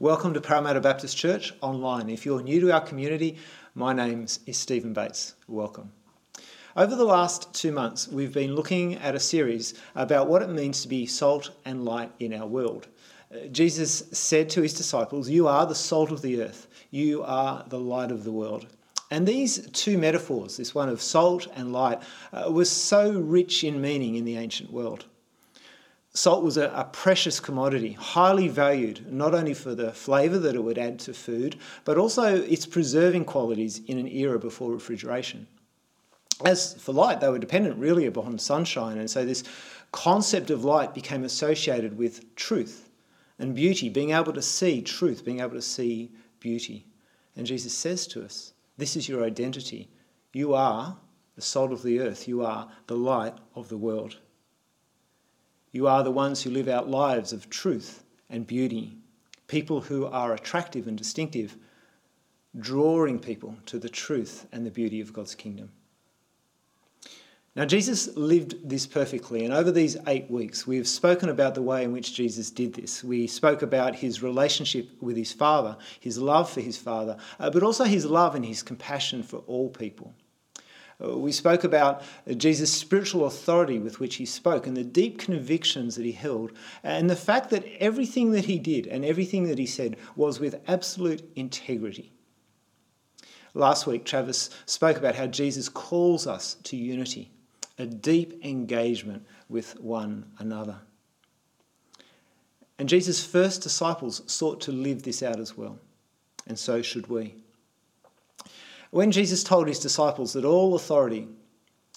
Welcome to Parramatta Baptist Church online. If you're new to our community, my name is Stephen Bates. Welcome. Over the last two months, we've been looking at a series about what it means to be salt and light in our world. Uh, Jesus said to his disciples, You are the salt of the earth, you are the light of the world. And these two metaphors, this one of salt and light, uh, was so rich in meaning in the ancient world. Salt was a, a, precious commodity, highly valued, not only for the flavour that it would add to food, but also its preserving qualities in an era before refrigeration. As for light, they were dependent really upon sunshine, and so this concept of light became associated with truth and beauty, being able to see truth, being able to see beauty. And Jesus says to us, This is your identity. You are the salt of the earth, you are the light of the world. You are the ones who live out lives of truth and beauty, people who are attractive and distinctive, drawing people to the truth and the beauty of God's kingdom. Now, Jesus lived this perfectly, and over these eight weeks, we have spoken about the way in which Jesus did this. We spoke about his relationship with his Father, his love for his Father, uh, but also his love and his compassion for all people. Uh, we spoke about Jesus' spiritual authority with which he spoke and the deep convictions that he held, and the fact that everything that he did and everything that he said was with absolute integrity. Last week, Travis spoke about how Jesus calls us to unity, a deep engagement with one another. And Jesus' first disciples sought to live this out as well, and so should we. When Jesus told his disciples that all authority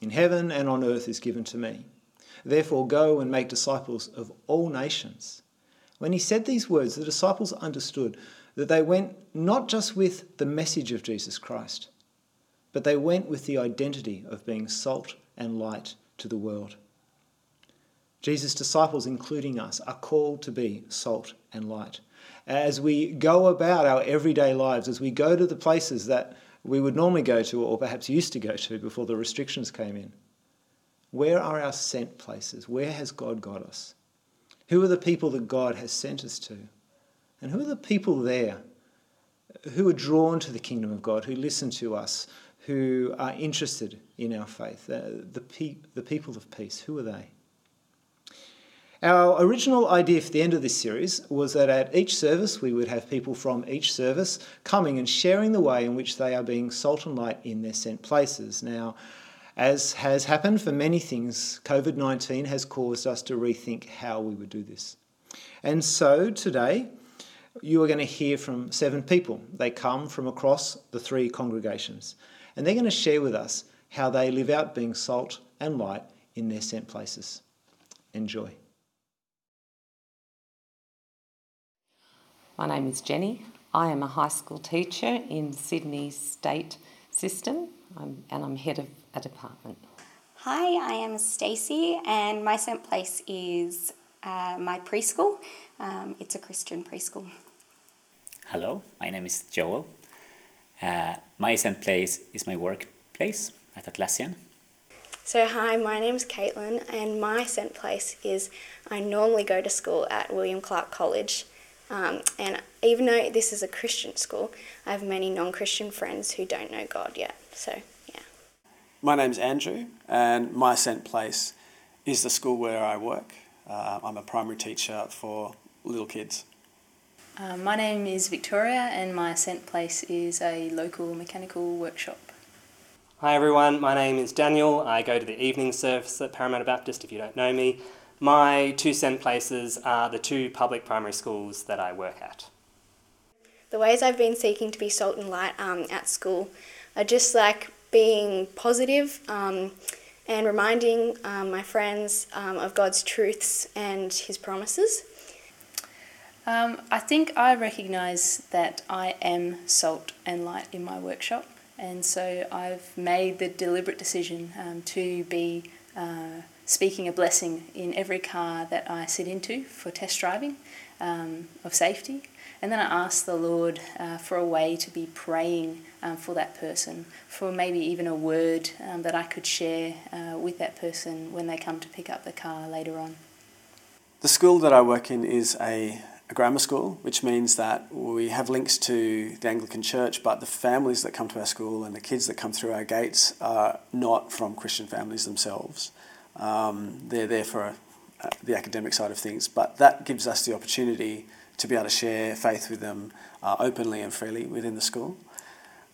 in heaven and on earth is given to me, therefore go and make disciples of all nations, when he said these words, the disciples understood that they went not just with the message of Jesus Christ, but they went with the identity of being salt and light to the world. Jesus' disciples, including us, are called to be salt and light. As we go about our everyday lives, as we go to the places that we would normally go to, or perhaps used to go to before the restrictions came in. Where are our sent places? Where has God got us? Who are the people that God has sent us to? And who are the people there who are drawn to the kingdom of God, who listen to us, who are interested in our faith? The, the, pe- the people of peace, who are they? Our original idea for the end of this series was that at each service we would have people from each service coming and sharing the way in which they are being salt and light in their sent places. Now, as has happened for many things, COVID 19 has caused us to rethink how we would do this. And so today, you are going to hear from seven people. They come from across the three congregations, and they're going to share with us how they live out being salt and light in their sent places. Enjoy. My name is Jenny. I am a high school teacher in Sydney's state system I'm, and I'm head of a department. Hi, I am Stacey and my sent place is uh, my preschool. Um, it's a Christian preschool. Hello, my name is Joel. Uh, my sent place is my workplace at Atlassian. So, hi, my name is Caitlin, and my sent place is I normally go to school at William Clark College. Um, and even though this is a Christian school, I have many non Christian friends who don't know God yet. So, yeah. My name's Andrew, and my sent place is the school where I work. Uh, I'm a primary teacher for little kids. Uh, my name is Victoria, and my sent place is a local mechanical workshop. Hi everyone, my name is Daniel. I go to the evening service at Parramatta Baptist if you don't know me. My two sent places are the two public primary schools that I work at. The ways I've been seeking to be salt and light um, at school are just like being positive, um, and reminding um, my friends um, of God's truths and His promises. Um, I think I recognise that I am salt and light in my workshop, and so I've made the deliberate decision um, to be. Uh, speaking a blessing in every car that I sit into for test driving um, of safety. And then I ask the Lord uh, for a way to be praying um, for that person, for maybe even a word um, that I could share uh, with that person when they come to pick up the car later on. The school that I work in is a, a grammar school, which means that we have links to the Anglican Church, but the families that come to our school and the kids that come through our gates are not from Christian families themselves. Um, they're there for uh, the academic side of things, but that gives us the opportunity to be able to share faith with them uh, openly and freely within the school.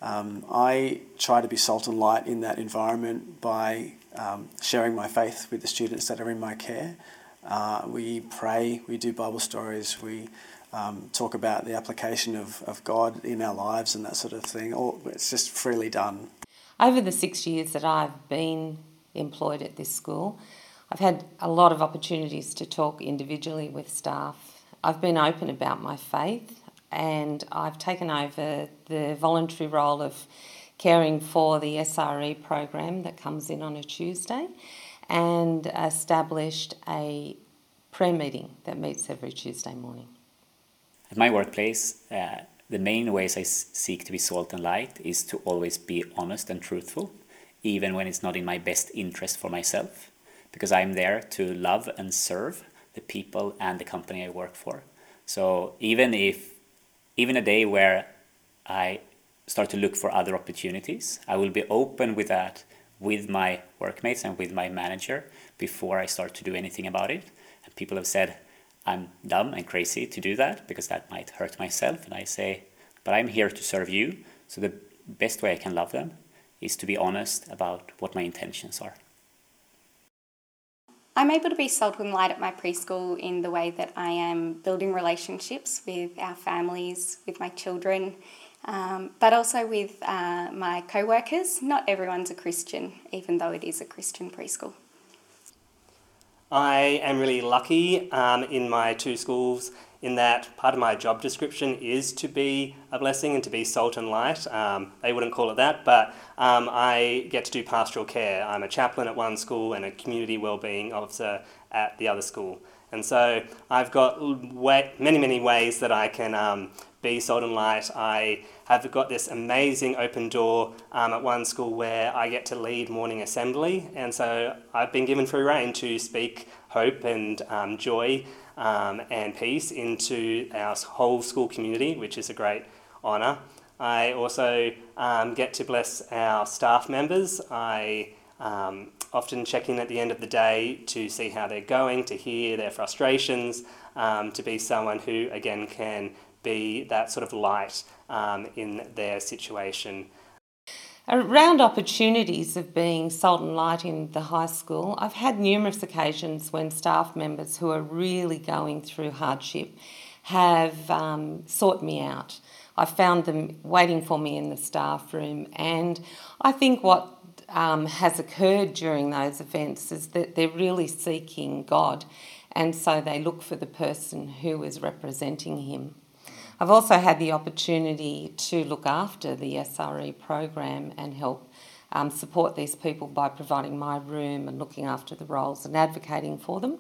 Um, I try to be salt and light in that environment by um, sharing my faith with the students that are in my care. Uh, we pray, we do Bible stories, we um, talk about the application of, of God in our lives and that sort of thing. All, it's just freely done. Over the six years that I've been employed at this school, I've had a lot of opportunities to talk individually with staff. I've been open about my faith and I've taken over the voluntary role of caring for the SRE program that comes in on a Tuesday and established a prayer meeting that meets every Tuesday morning. At my workplace, uh, the main ways I seek to be salt and light is to always be honest and truthful, even when it's not in my best interest for myself, because I'm there to love and serve the people and the company I work for. So even if, even a day where I start to look for other opportunities, I will be open with that with my workmates and with my manager before I start to do anything about it. And people have said, I'm dumb and crazy to do that because that might hurt myself. And I say, but I'm here to serve you. So the best way I can love them is to be honest about what my intentions are. I'm able to be salt and light at my preschool in the way that I am building relationships with our families, with my children, um, but also with uh, my co workers. Not everyone's a Christian, even though it is a Christian preschool. I am really lucky um, in my two schools in that part of my job description is to be a blessing and to be salt and light. Um, they wouldn't call it that, but um, I get to do pastoral care. I'm a chaplain at one school and a community wellbeing officer at the other school. And so I've got way, many, many ways that I can um, be salt and light. I have got this amazing open door um, at one school where I get to lead morning assembly, and so I've been given free rein to speak hope and um, joy um, and peace into our whole school community, which is a great honour. I also um, get to bless our staff members. I um, often check in at the end of the day to see how they're going, to hear their frustrations, um, to be someone who, again, can be that sort of light um, in their situation. Around opportunities of being salt and light in the high school, I've had numerous occasions when staff members who are really going through hardship have um, sought me out. I found them waiting for me in the staff room, and I think what um, has occurred during those events is that they're really seeking God, and so they look for the person who is representing Him. I've also had the opportunity to look after the SRE program and help um, support these people by providing my room and looking after the roles and advocating for them.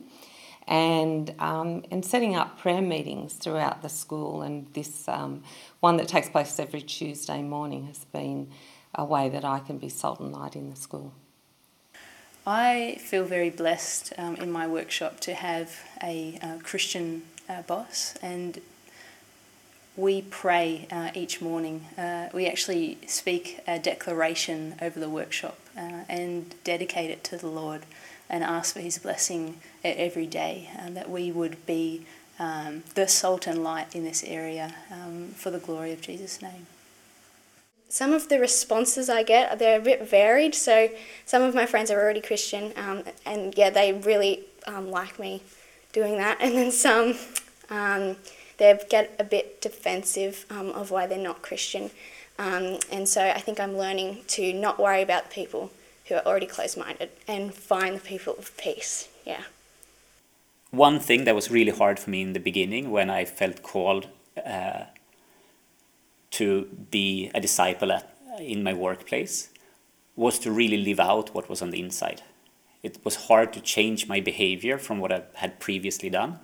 And, um, and setting up prayer meetings throughout the school. And this um, one that takes place every Tuesday morning has been a way that I can be salt and light in the school. I feel very blessed um, in my workshop to have a, a Christian uh, boss, and we pray uh, each morning. Uh, we actually speak a declaration over the workshop uh, and dedicate it to the Lord and ask for His blessing every day, and that we would be um, the salt and light in this area um, for the glory of Jesus' name. Some of the responses I get, they're a bit varied. So some of my friends are already Christian, um, and yeah, they really um, like me doing that. And then some um, they get a bit defensive um, of why they're not Christian. Um, and so I think I'm learning to not worry about the people who are already closed minded and find the people of peace. Yeah. One thing that was really hard for me in the beginning when I felt called uh, to be a disciple at, in my workplace was to really live out what was on the inside. It was hard to change my behavior from what I had previously done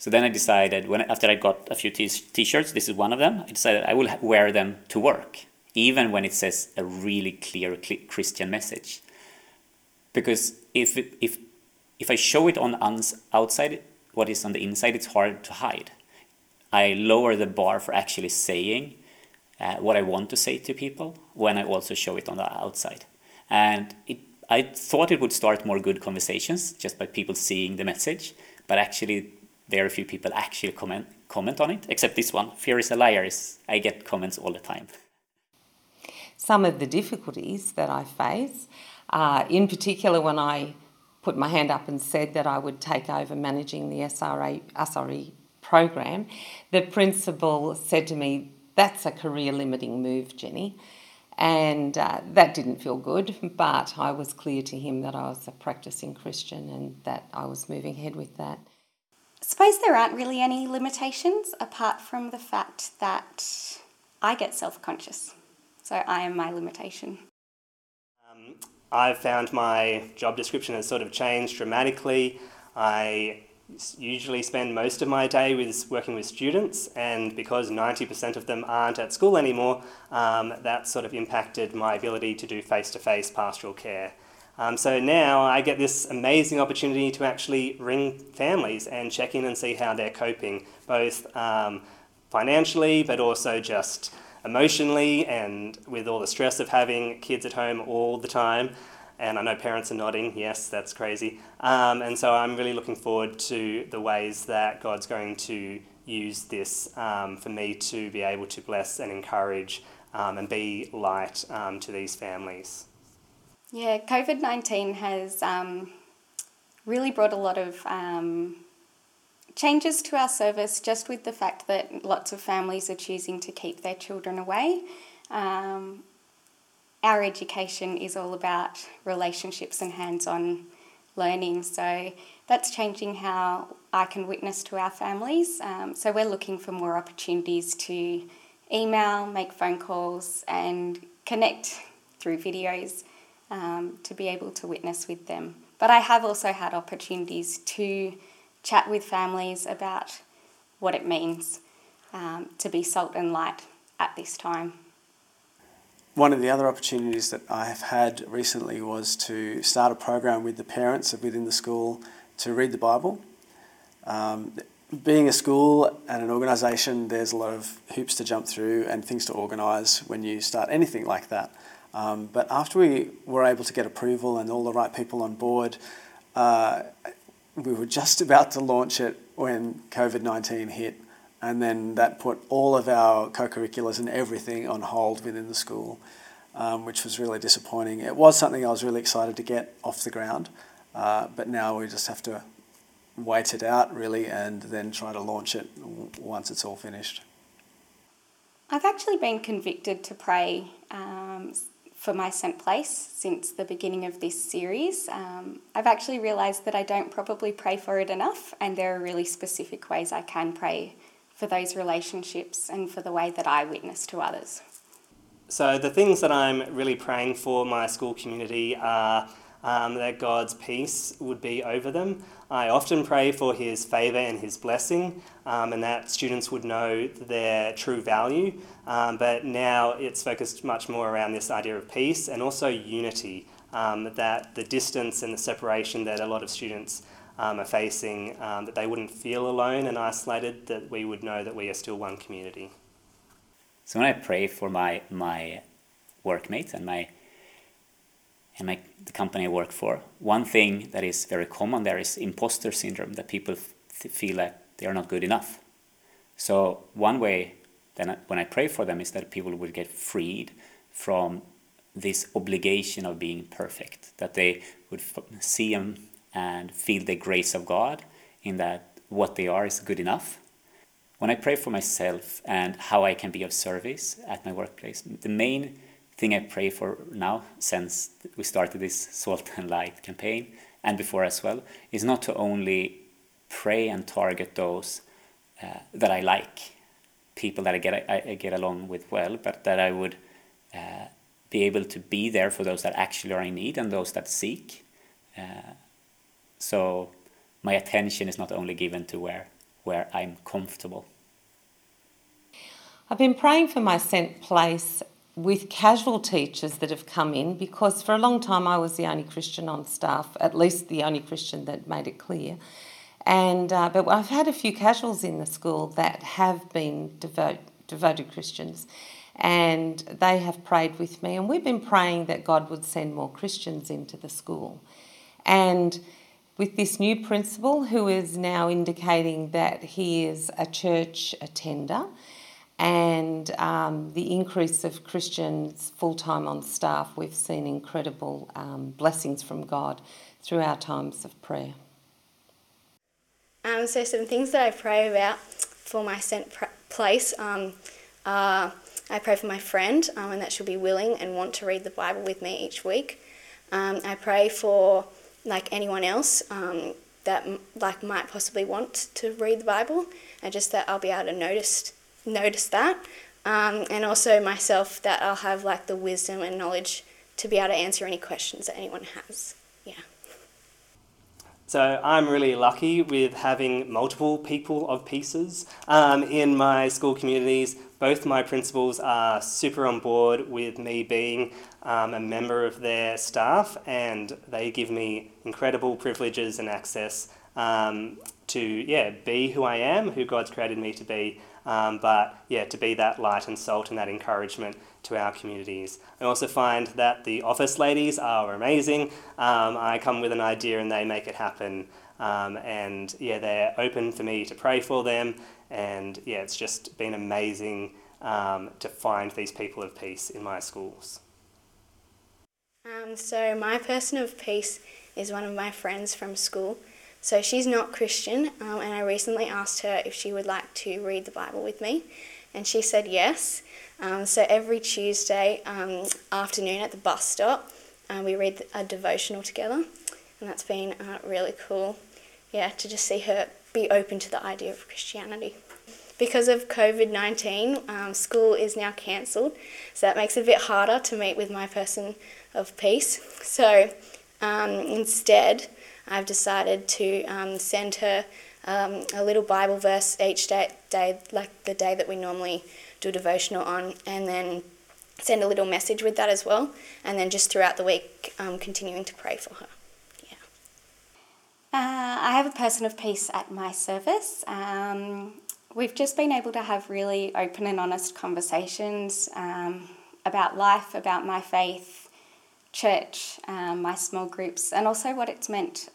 so then I decided, when after I got a few t-shirts, this is one of them. I decided I will wear them to work, even when it says a really clear Christian message. Because if if if I show it on outside, what is on the inside, it's hard to hide. I lower the bar for actually saying uh, what I want to say to people when I also show it on the outside. And it, I thought it would start more good conversations just by people seeing the message, but actually very few people actually comment comment on it, except this one. Fear is a liar. Is, I get comments all the time. Some of the difficulties that I face, uh, in particular when I put my hand up and said that I would take over managing the SRA, SRE program, the principal said to me, That's a career limiting move, Jenny. And uh, that didn't feel good, but I was clear to him that I was a practicing Christian and that I was moving ahead with that. I suppose there aren't really any limitations apart from the fact that I get self conscious. So I am my limitation. Um, I've found my job description has sort of changed dramatically. I usually spend most of my day with working with students, and because 90% of them aren't at school anymore, um, that sort of impacted my ability to do face to face pastoral care. Um, so now I get this amazing opportunity to actually ring families and check in and see how they're coping, both um, financially but also just emotionally and with all the stress of having kids at home all the time. And I know parents are nodding, yes, that's crazy. Um, and so I'm really looking forward to the ways that God's going to use this um, for me to be able to bless and encourage um, and be light um, to these families. Yeah, COVID 19 has um, really brought a lot of um, changes to our service just with the fact that lots of families are choosing to keep their children away. Um, our education is all about relationships and hands on learning. So that's changing how I can witness to our families. Um, so we're looking for more opportunities to email, make phone calls, and connect through videos um, to be able to witness with them. But I have also had opportunities to chat with families about what it means um, to be salt and light at this time. One of the other opportunities that I have had recently was to start a program with the parents within the school to read the Bible. Um, being a school and an organisation, there's a lot of hoops to jump through and things to organise when you start anything like that. Um, but after we were able to get approval and all the right people on board, uh, we were just about to launch it when COVID 19 hit and then that put all of our co-curriculars and everything on hold within the school, um, which was really disappointing. It was something I was really excited to get off the ground, uh, but now we just have to wait it out really and then try to launch it once it's all finished. I've actually been convicted to pray um, for my sent place since the beginning of this series. Um, I've actually realised that I don't probably pray for it enough, and there are really specific ways I can pray for those relationships and for the way that I witness to others. So, the things that I'm really praying for my school community are um, that God's peace would be over them. I often pray for His favour and His blessing, um, and that students would know their true value. Um, but now it's focused much more around this idea of peace and also unity. Um, that the distance and the separation that a lot of students um, are facing, um, that they wouldn't feel alone and isolated, that we would know that we are still one community. So when I pray for my my workmates and my and my the company I work for, one thing that is very common there is imposter syndrome that people feel like they are not good enough. So one way then when I pray for them is that people will get freed from this obligation of being perfect, that they would f- see them and feel the grace of God in that what they are is good enough. When I pray for myself and how I can be of service at my workplace, the main thing I pray for now, since we started this Salt and Light campaign and before as well, is not to only pray and target those uh, that I like, people that I get I, I, get along with well, but that I would uh, be able to be there for those that actually are in need and those that seek. Uh, so my attention is not only given to where, where I'm comfortable. I've been praying for my sent place with casual teachers that have come in because for a long time I was the only Christian on staff, at least the only Christian that made it clear. And uh, but I've had a few casuals in the school that have been devote, devoted Christians, and they have prayed with me, and we've been praying that God would send more Christians into the school, and with this new principal who is now indicating that he is a church attender and um, the increase of Christians full time on staff, we've seen incredible um, blessings from God through our times of prayer. Um, so, some things that I pray about for my sent pr- place um, are I pray for my friend um, and that she'll be willing and want to read the Bible with me each week. Um, I pray for like anyone else um, that like might possibly want to read the Bible, and just that I'll be able to notice notice that, um, and also myself that I'll have like the wisdom and knowledge to be able to answer any questions that anyone has. Yeah. So I'm really lucky with having multiple people of pieces um, in my school communities. Both my principals are super on board with me being um, a member of their staff, and they give me incredible privileges and access um, to yeah be who I am, who God's created me to be. Um, but yeah, to be that light and salt and that encouragement to our communities. I also find that the office ladies are amazing. Um, I come with an idea and they make it happen. Um, and yeah, they're open for me to pray for them. And yeah, it's just been amazing um, to find these people of peace in my schools. Um, so, my person of peace is one of my friends from school. So, she's not Christian, um, and I recently asked her if she would like to read the Bible with me, and she said yes. Um, so, every Tuesday um, afternoon at the bus stop, uh, we read a devotional together, and that's been uh, really cool. Yeah, to just see her be open to the idea of Christianity because of COVID 19, um, school is now cancelled, so that makes it a bit harder to meet with my person of peace. So um, instead, I've decided to um, send her um, a little Bible verse each day, day, like the day that we normally do devotional on, and then send a little message with that as well, and then just throughout the week, um, continuing to pray for her. Yeah. Uh, I have a person of peace at my service. Um, we've just been able to have really open and honest conversations um, about life, about my faith, church, um, my small groups, and also what it's meant,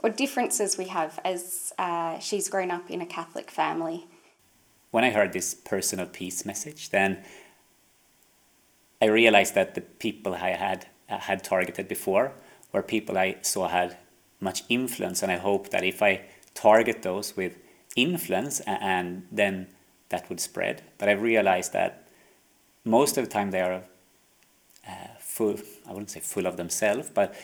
what differences we have as uh, she's grown up in a Catholic family. When I heard this personal peace message, then I realized that the people I had uh, had targeted before were people I saw had much influence, and I hope that if I target those with influence and then that would spread. But I've realized that most of the time they are uh, full, I wouldn't say full of themselves, but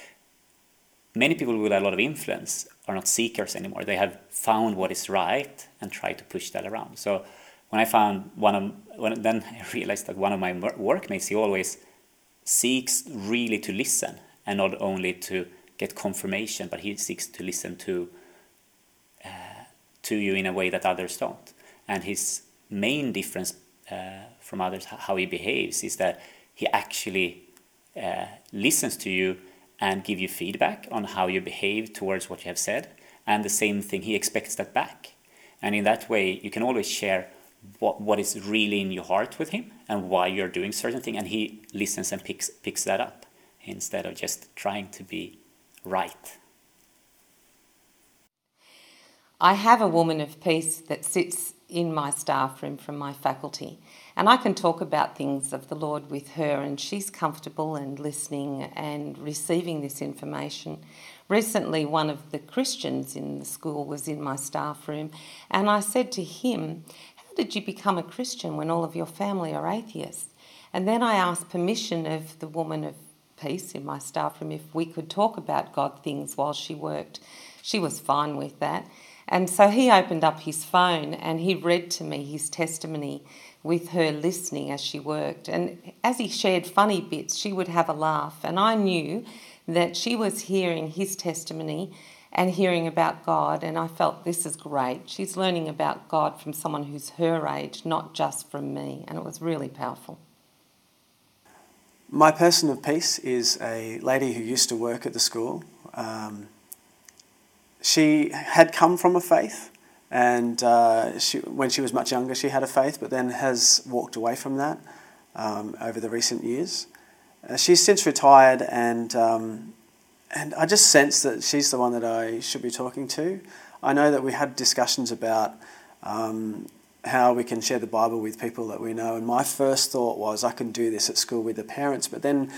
many people with a lot of influence are not seekers anymore. They have found what is right and try to push that around. So when I found one of, when, then I realized that one of my workmates, he always seeks really to listen and not only to get confirmation, but he seeks to listen to to you in a way that others don't. And his main difference uh, from others, how he behaves, is that he actually uh, listens to you and give you feedback on how you behave towards what you have said. And the same thing, he expects that back. And in that way, you can always share what, what is really in your heart with him and why you're doing certain thing, and he listens and picks picks that up instead of just trying to be right. I have a woman of peace that sits in my staff room from my faculty, and I can talk about things of the Lord with her, and she's comfortable and listening and receiving this information. Recently, one of the Christians in the school was in my staff room, and I said to him, How did you become a Christian when all of your family are atheists? And then I asked permission of the woman of peace in my staff room if we could talk about God things while she worked. She was fine with that. And so he opened up his phone and he read to me his testimony with her listening as she worked. And as he shared funny bits, she would have a laugh. And I knew that she was hearing his testimony and hearing about God. And I felt this is great. She's learning about God from someone who's her age, not just from me. And it was really powerful. My person of peace is a lady who used to work at the school. Um, she had come from a faith, and uh, she, when she was much younger, she had a faith, but then has walked away from that um, over the recent years. Uh, she's since retired, and um, and I just sense that she's the one that I should be talking to. I know that we had discussions about um, how we can share the Bible with people that we know, and my first thought was I can do this at school with the parents, but then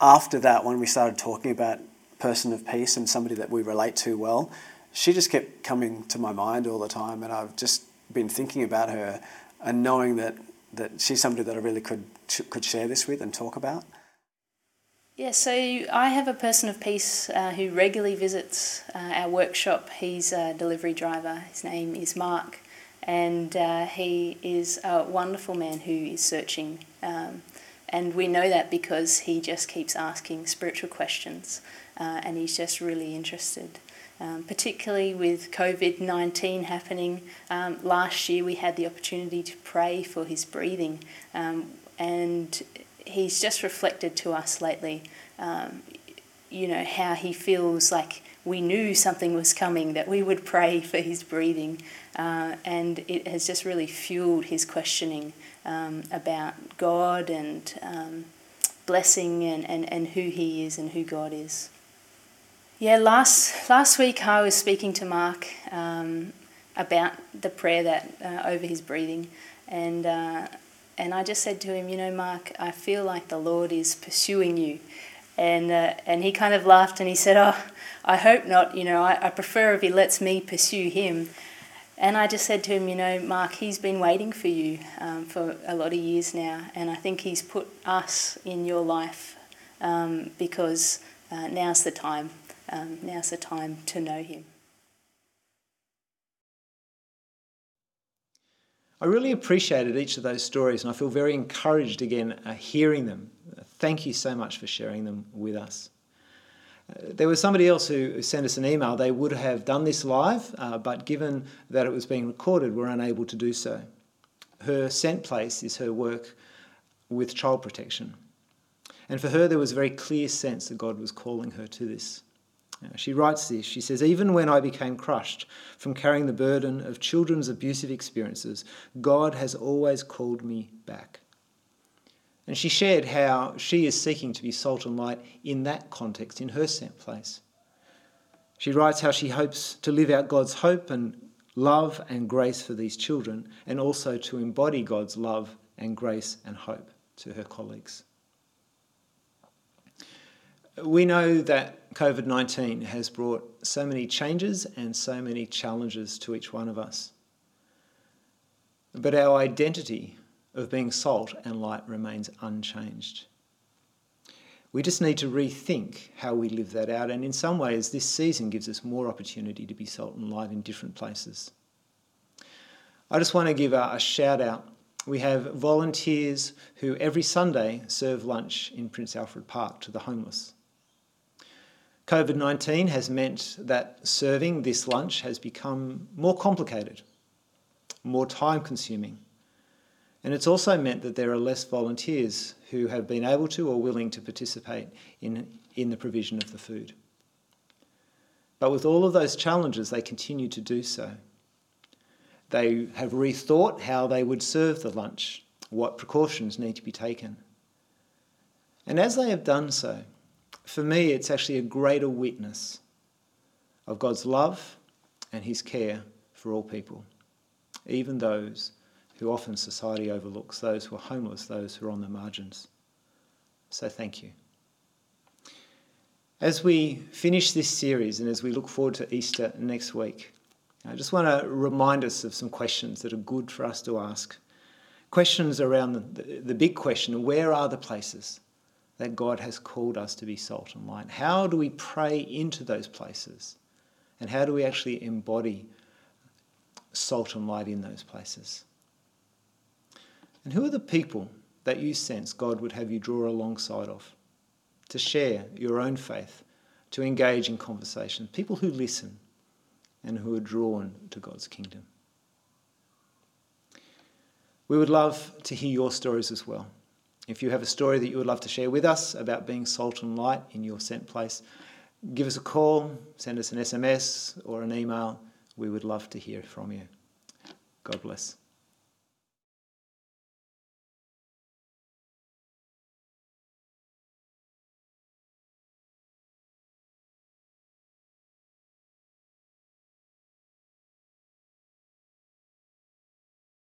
after that, when we started talking about person of peace and somebody that we relate to well, she just kept coming to my mind all the time, and I've just been thinking about her and knowing that that she's somebody that I really could could share this with and talk about. Yeah, so I have a person of peace uh, who regularly visits uh, our workshop. He's a delivery driver. His name is Mark, and uh, he is a wonderful man who is searching. Um, and we know that because he just keeps asking spiritual questions, uh, and he's just really interested. Um, particularly with COVID 19 happening. Um, last year, we had the opportunity to pray for his breathing, um, and he's just reflected to us lately, um, you know, how he feels like we knew something was coming, that we would pray for his breathing. Uh, and it has just really fueled his questioning um, about God and um, blessing and, and, and who he is and who God is. Yeah, last, last week I was speaking to Mark um, about the prayer that uh, over his breathing. And uh, and I just said to him, you know, Mark, I feel like the Lord is pursuing you. And, uh, and he kind of laughed and he said, oh, I hope not. You know, I, I prefer if he lets me pursue him. And I just said to him, you know, Mark, he's been waiting for you um, for a lot of years now. And I think he's put us in your life um, because uh, now's the time. Um, now's the time to know him. I really appreciated each of those stories and I feel very encouraged again uh, hearing them. Thank you so much for sharing them with us. Uh, there was somebody else who sent us an email. They would have done this live, uh, but given that it was being recorded, were unable to do so. Her sent place is her work with child protection. And for her, there was a very clear sense that God was calling her to this. She writes this. She says, Even when I became crushed from carrying the burden of children's abusive experiences, God has always called me back. And she shared how she is seeking to be salt and light in that context, in her sent place. She writes how she hopes to live out God's hope and love and grace for these children, and also to embody God's love and grace and hope to her colleagues. We know that COVID 19 has brought so many changes and so many challenges to each one of us. But our identity of being salt and light remains unchanged. We just need to rethink how we live that out, and in some ways, this season gives us more opportunity to be salt and light in different places. I just want to give a, a shout out. We have volunteers who every Sunday serve lunch in Prince Alfred Park to the homeless. COVID 19 has meant that serving this lunch has become more complicated, more time consuming. And it's also meant that there are less volunteers who have been able to or willing to participate in, in the provision of the food. But with all of those challenges, they continue to do so. They have rethought how they would serve the lunch, what precautions need to be taken. And as they have done so, for me, it's actually a greater witness of God's love and his care for all people, even those who often society overlooks, those who are homeless, those who are on the margins. So thank you. As we finish this series and as we look forward to Easter next week, I just want to remind us of some questions that are good for us to ask. Questions around the, the, big question where are the places that God has called us to be salt and light? How do we pray into those places? And how do we actually embody salt and light in those places? And who are the people that you sense God would have you draw alongside of to share your own faith, to engage in conversation? People who listen and who are drawn to God's kingdom. We would love to hear your stories as well. If you have a story that you would love to share with us about being salt and light in your sent place, give us a call, send us an SMS or an email. We would love to hear from you. God bless.